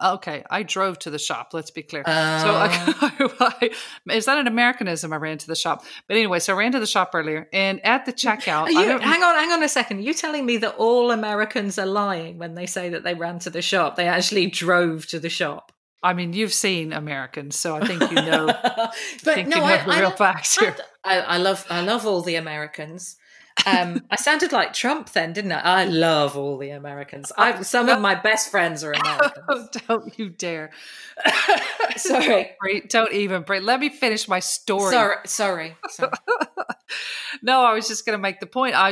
okay, I drove to the shop. Let's be clear. Uh, so I, is that an Americanism? I ran to the shop, but anyway, so I ran to the shop earlier, and at the checkout, you, hang on, hang on a second. Are you telling me that all Americans are lying when they say that they ran to the shop? They actually drove to the shop. I mean, you've seen Americans, so I think you know. but no, you know I, the real facts here. I, I love, I love all the Americans. Um, I sounded like Trump then, didn't I? I love all the Americans. I, some of my best friends are Americans. Oh, don't you dare! sorry, don't even break. Let me finish my story. Sorry, sorry. sorry. no, I was just going to make the point. I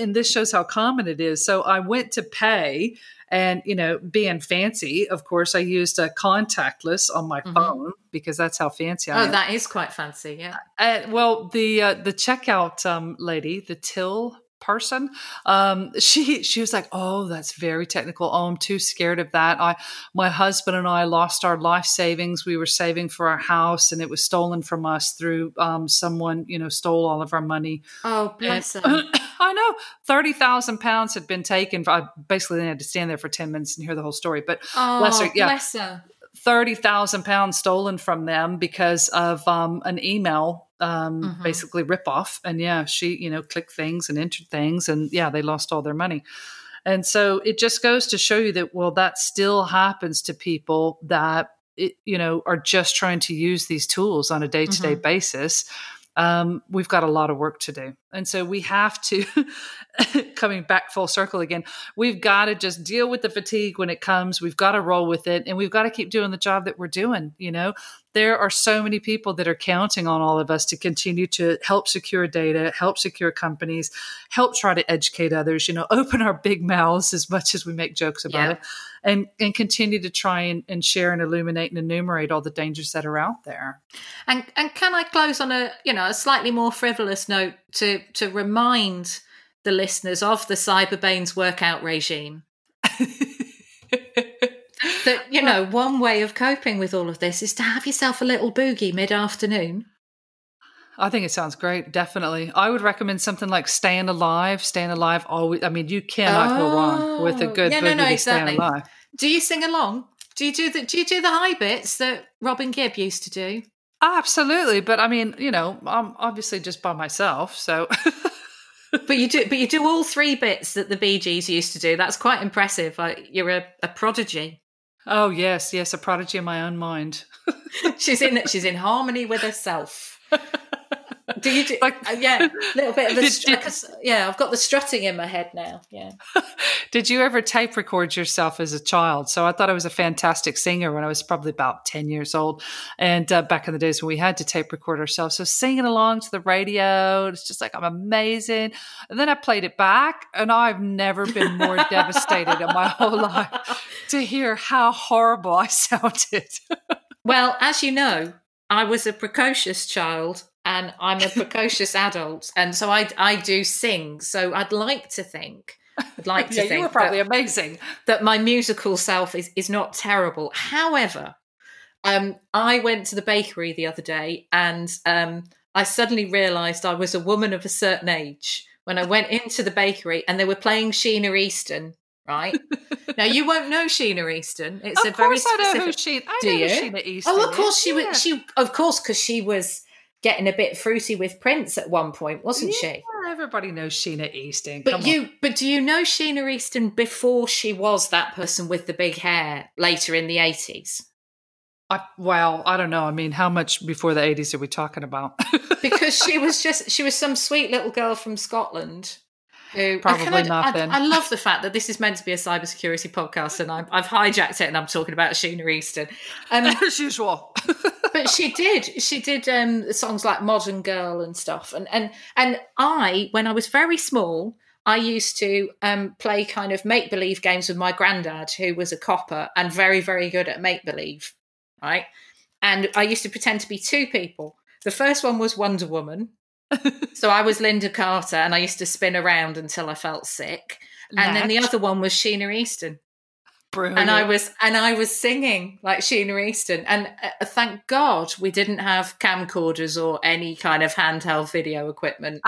and this shows how common it is. So I went to pay and, you know, being fancy, of course, I used a contactless on my mm-hmm. phone because that's how fancy I oh, am. Oh, that is quite fancy. Yeah. Uh, well, the uh, the checkout um, lady, the till person. Um, she she was like oh that's very technical. Oh i'm too scared of that. I my husband and i lost our life savings. We were saving for our house and it was stolen from us through um, someone you know stole all of our money. Oh bless and, i know 30000 pounds had been taken I basically had to stand there for 10 minutes and hear the whole story but oh, bless her yeah. bless her. 30,000 pounds stolen from them because of um, an email um, mm-hmm. basically ripoff. And yeah, she, you know, clicked things and entered things, and yeah, they lost all their money. And so it just goes to show you that, well, that still happens to people that, it, you know, are just trying to use these tools on a day to day basis. Um, we've got a lot of work to do. And so we have to, coming back full circle again, we've got to just deal with the fatigue when it comes. We've got to roll with it and we've got to keep doing the job that we're doing. You know, there are so many people that are counting on all of us to continue to help secure data, help secure companies, help try to educate others, you know, open our big mouths as much as we make jokes about yeah. it and, and continue to try and, and share and illuminate and enumerate all the dangers that are out there. And, and can I close on a, you know, a slightly more frivolous note to to remind the listeners of the Cyberbanes workout regime. that you know, one way of coping with all of this is to have yourself a little boogie mid afternoon. I think it sounds great. Definitely, I would recommend something like "Staying Alive." Staying Alive. Always. I mean, you cannot oh, go wrong with a oh, good yeah, boogie no, no, exactly. Staying Alive. Do you sing along? Do you do the Do you do the high bits that Robin Gibb used to do? Absolutely, but I mean, you know, I'm obviously just by myself, so. but you do, but you do all three bits that the Bee Gees used to do. That's quite impressive. Like, you're a, a prodigy. Oh yes, yes, a prodigy in my own mind. she's in she's in harmony with herself. Do you do, like, uh, yeah, a little bit of a did, did, yeah. I've got the strutting in my head now. Yeah. did you ever tape record yourself as a child? So I thought I was a fantastic singer when I was probably about ten years old, and uh, back in the days when we had to tape record ourselves. So singing along to the radio, it's just like I'm amazing. And then I played it back, and I've never been more devastated in my whole life to hear how horrible I sounded. well, as you know, I was a precocious child and I'm a precocious adult, and so I I do sing. So I'd like to think, I'd like to yeah, think you were probably that, amazing. That my musical self is is not terrible. However, um, I went to the bakery the other day, and um, I suddenly realised I was a woman of a certain age when I went into the bakery, and they were playing Sheena Easton right? now you won't know Sheena Easton. It's of a very specific. I know who she. I do know you? Sheena Easton. Oh, of course she yeah. was. She of course because she was getting a bit fruity with Prince at one point, wasn't yeah, she? Everybody knows Sheena Easton. Come but you, on. but do you know Sheena Easton before she was that person with the big hair later in the eighties? I, well, I don't know. I mean, how much before the eighties are we talking about? because she was just she was some sweet little girl from Scotland who probably nothing. I, I, love the fact that this is meant to be a cybersecurity podcast, and i have hijacked it, and I'm talking about Sheena Easton, um, as usual. but she did, she did um, songs like "Modern Girl" and stuff, and and and I, when I was very small. I used to um, play kind of make believe games with my granddad, who was a copper and very, very good at make believe, right? And I used to pretend to be two people. The first one was Wonder Woman, so I was Lynda Carter and I used to spin around until I felt sick. And then the other one was Sheena Easton. Brilliant. And I was and I was singing like Sheena Easton. And uh, thank God we didn't have camcorders or any kind of handheld video equipment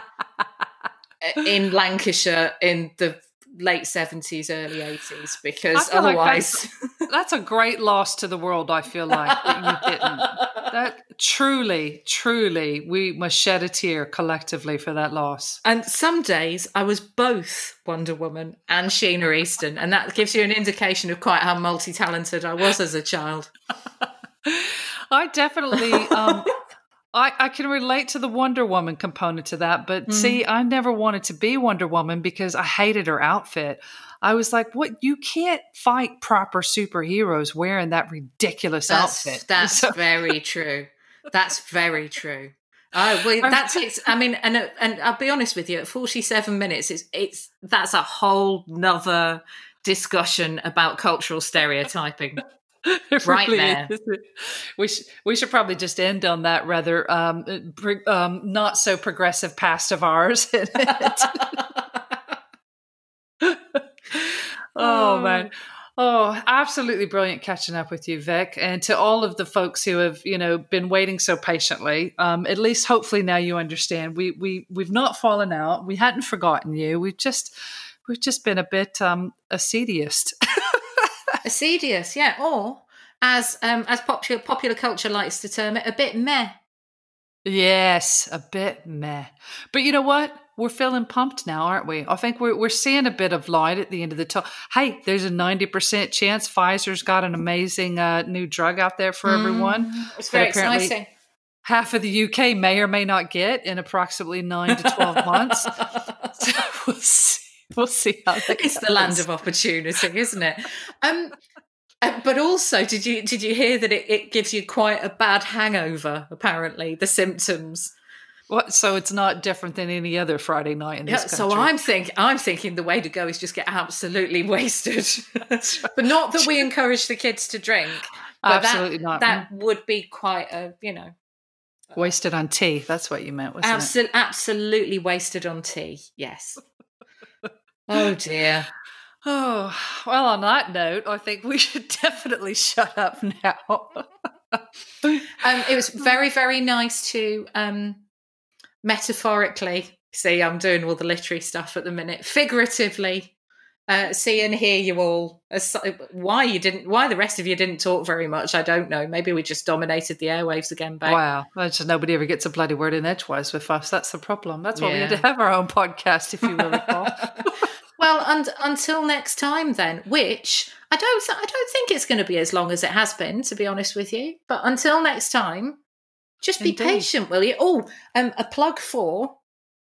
in Lancashire in the late 70s early 80s because otherwise like that's, that's, a great loss to the world i feel like that you didn't. That truly truly we must shed a tear collectively for that loss. And some days i was both wonder woman and sheena easton and that gives you an indication of quite how multi-talented i was as a child. I definitely um I, I can relate to the Wonder Woman component to that, but mm. see, I never wanted to be Wonder Woman because I hated her outfit. I was like, "What? You can't fight proper superheroes wearing that ridiculous that's, outfit." That's so- very true. That's very true. Oh well, that's it. I mean, and and I'll be honest with you. At forty-seven minutes, it's it's that's a whole nother discussion about cultural stereotyping. right really there. We, sh- we should probably just end on that rather um, pro- um, not so progressive past of ours. oh, man. Oh, absolutely brilliant catching up with you, Vic. And to all of the folks who have, you know, been waiting so patiently, um, at least hopefully now you understand. We we we've not fallen out. We hadn't forgotten you. We've just we've just been a bit um assiduous. Assiduous, yeah, or as um, as popular popular culture likes to term it, a bit meh. Yes, a bit meh. But you know what? We're feeling pumped now, aren't we? I think we're we're seeing a bit of light at the end of the tunnel. Hey, there's a ninety percent chance Pfizer's got an amazing uh, new drug out there for mm, everyone. It's very exciting. Half of the UK may or may not get in approximately nine to twelve months. so we'll see we'll see how that it's goes. the land of opportunity isn't it um uh, but also did you did you hear that it, it gives you quite a bad hangover apparently the symptoms what? So it's not different than any other Friday night in this yeah, country. So I'm think I'm thinking the way to go is just get absolutely wasted, but not that we encourage the kids to drink. Absolutely that, not. That would be quite a you know wasted on tea. That's what you meant, wasn't Absol-? Absolutely wasted on tea. Yes. Oh dear. Oh, well, on that note, I think we should definitely shut up now. um, it was very, very nice to um, metaphorically see, I'm doing all the literary stuff at the minute, figuratively uh, see and hear you all. Why you didn't? Why the rest of you didn't talk very much? I don't know. Maybe we just dominated the airwaves again. Back. Wow, well, just nobody ever gets a bloody word in edgewise with us. That's the problem. That's why yeah. we had to have our own podcast, if you will recall. well, and until next time, then. Which I don't. I don't think it's going to be as long as it has been, to be honest with you. But until next time, Just be patient, will you? Oh, um, a plug for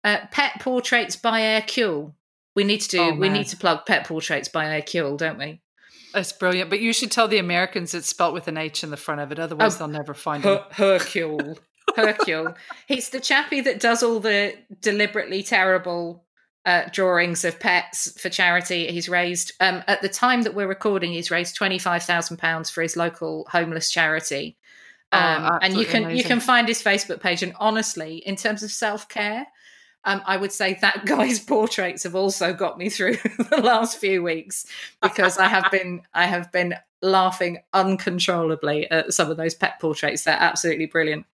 uh, Pet Portraits by Hercule. We need to do. Oh, we need to plug Pet Portraits by Hercule, don't we? That's brilliant. But you should tell the Americans it's spelt with an H in the front of it. Otherwise, Oh, they'll never find it. Her- Hercule. Hercule. He's the chappie that does all the deliberately terrible uh, drawings of pets for charity. He's raised, um, at the time that we're recording, he's raised £25,000 for his local homeless charity. Oh, Um, and you can you can find his Facebook page. And honestly, in terms of self care, um, I would say that guy's portraits have also got me through the last few weeks because I have been I have been laughing uncontrollably at some of those pet portraits. They're absolutely brilliant.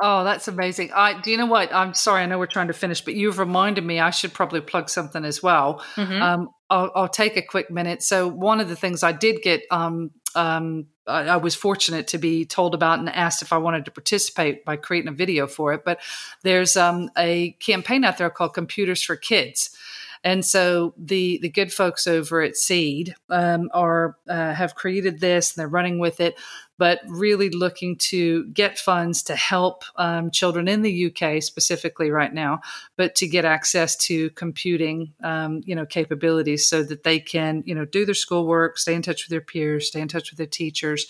Oh, that's amazing. I do you know what? I'm sorry, I know we're trying to finish, but you've reminded me I should probably plug something as well. Mhm. Um, I'll, I'll take a quick minute. So one of the things I did get, um, um, I, I was fortunate to be told about and asked if I wanted to participate by creating a video for it. But there's um, a campaign out there called Computers for Kids. And so the the good folks over at Seed um, are uh, have created this and they're running with it, but really looking to get funds to help um, children in the UK specifically right now, but to get access to computing, um, you know, capabilities so that they can, you know, do their schoolwork, stay in touch with their peers, stay in touch with their teachers.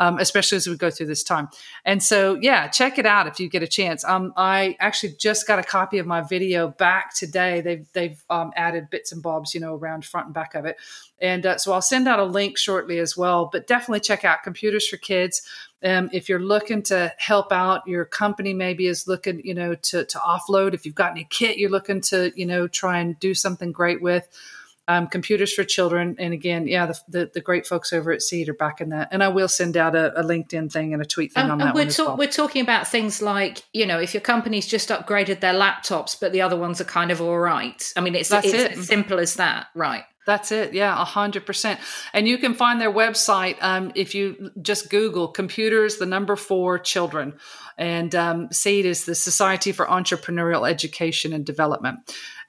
Um, especially as we go through this time. And so, yeah, check it out if you get a chance. Um, I actually just got a copy of my video back today. They've they've um, added bits and bobs, you know, around front and back of it. And uh, so I'll send out a link shortly as well. But definitely check out Computers for Kids. Um, if you're looking to help out, your company maybe is looking, you know, to to offload. If you've got any kit you're looking to, you know, try and do something great with. Um, computers for children, and again, yeah, the, the the great folks over at Seed are backing that, and I will send out a, a LinkedIn thing and a tweet thing Um, on that we're, one as well. we're talking about things like you know if your company's just upgraded their laptops but the other ones are kind of all right i mean it's, That's it's it. as simple as that right That's it. Yeah, a hundred percent. And you can find their website um, if you just Google computers, the number four children, and um, SEED is the Society for Entrepreneurial Education and Development.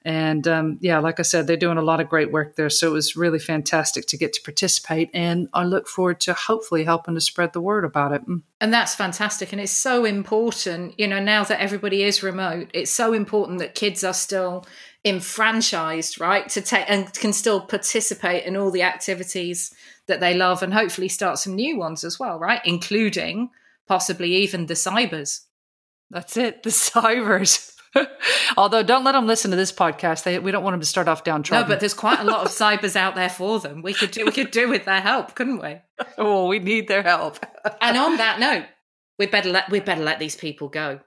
And um, yeah, like I said, they're doing a lot of great work there. So it was really fantastic to get to participate, and I look forward to hopefully helping to spread the word about it. Mm. and that's fantastic and it's so important you know now that everybody is remote it's so important that kids are still enfranchised right to take and can still participate in all the activities that they love and hopefully start some new ones as well right including possibly even the cybers That's it, the cybers. Although, don't let them listen to this podcast. They, we don't want them to start off downtrodden. no but there's quite a lot of cybers out there for them we could do we could do with their help couldn't we oh, we need their help. and on that note we better let we better let these people go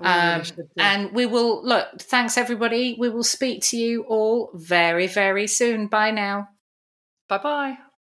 Um, and we will look thanks everybody we will speak to you all very very soon bye now bye bye.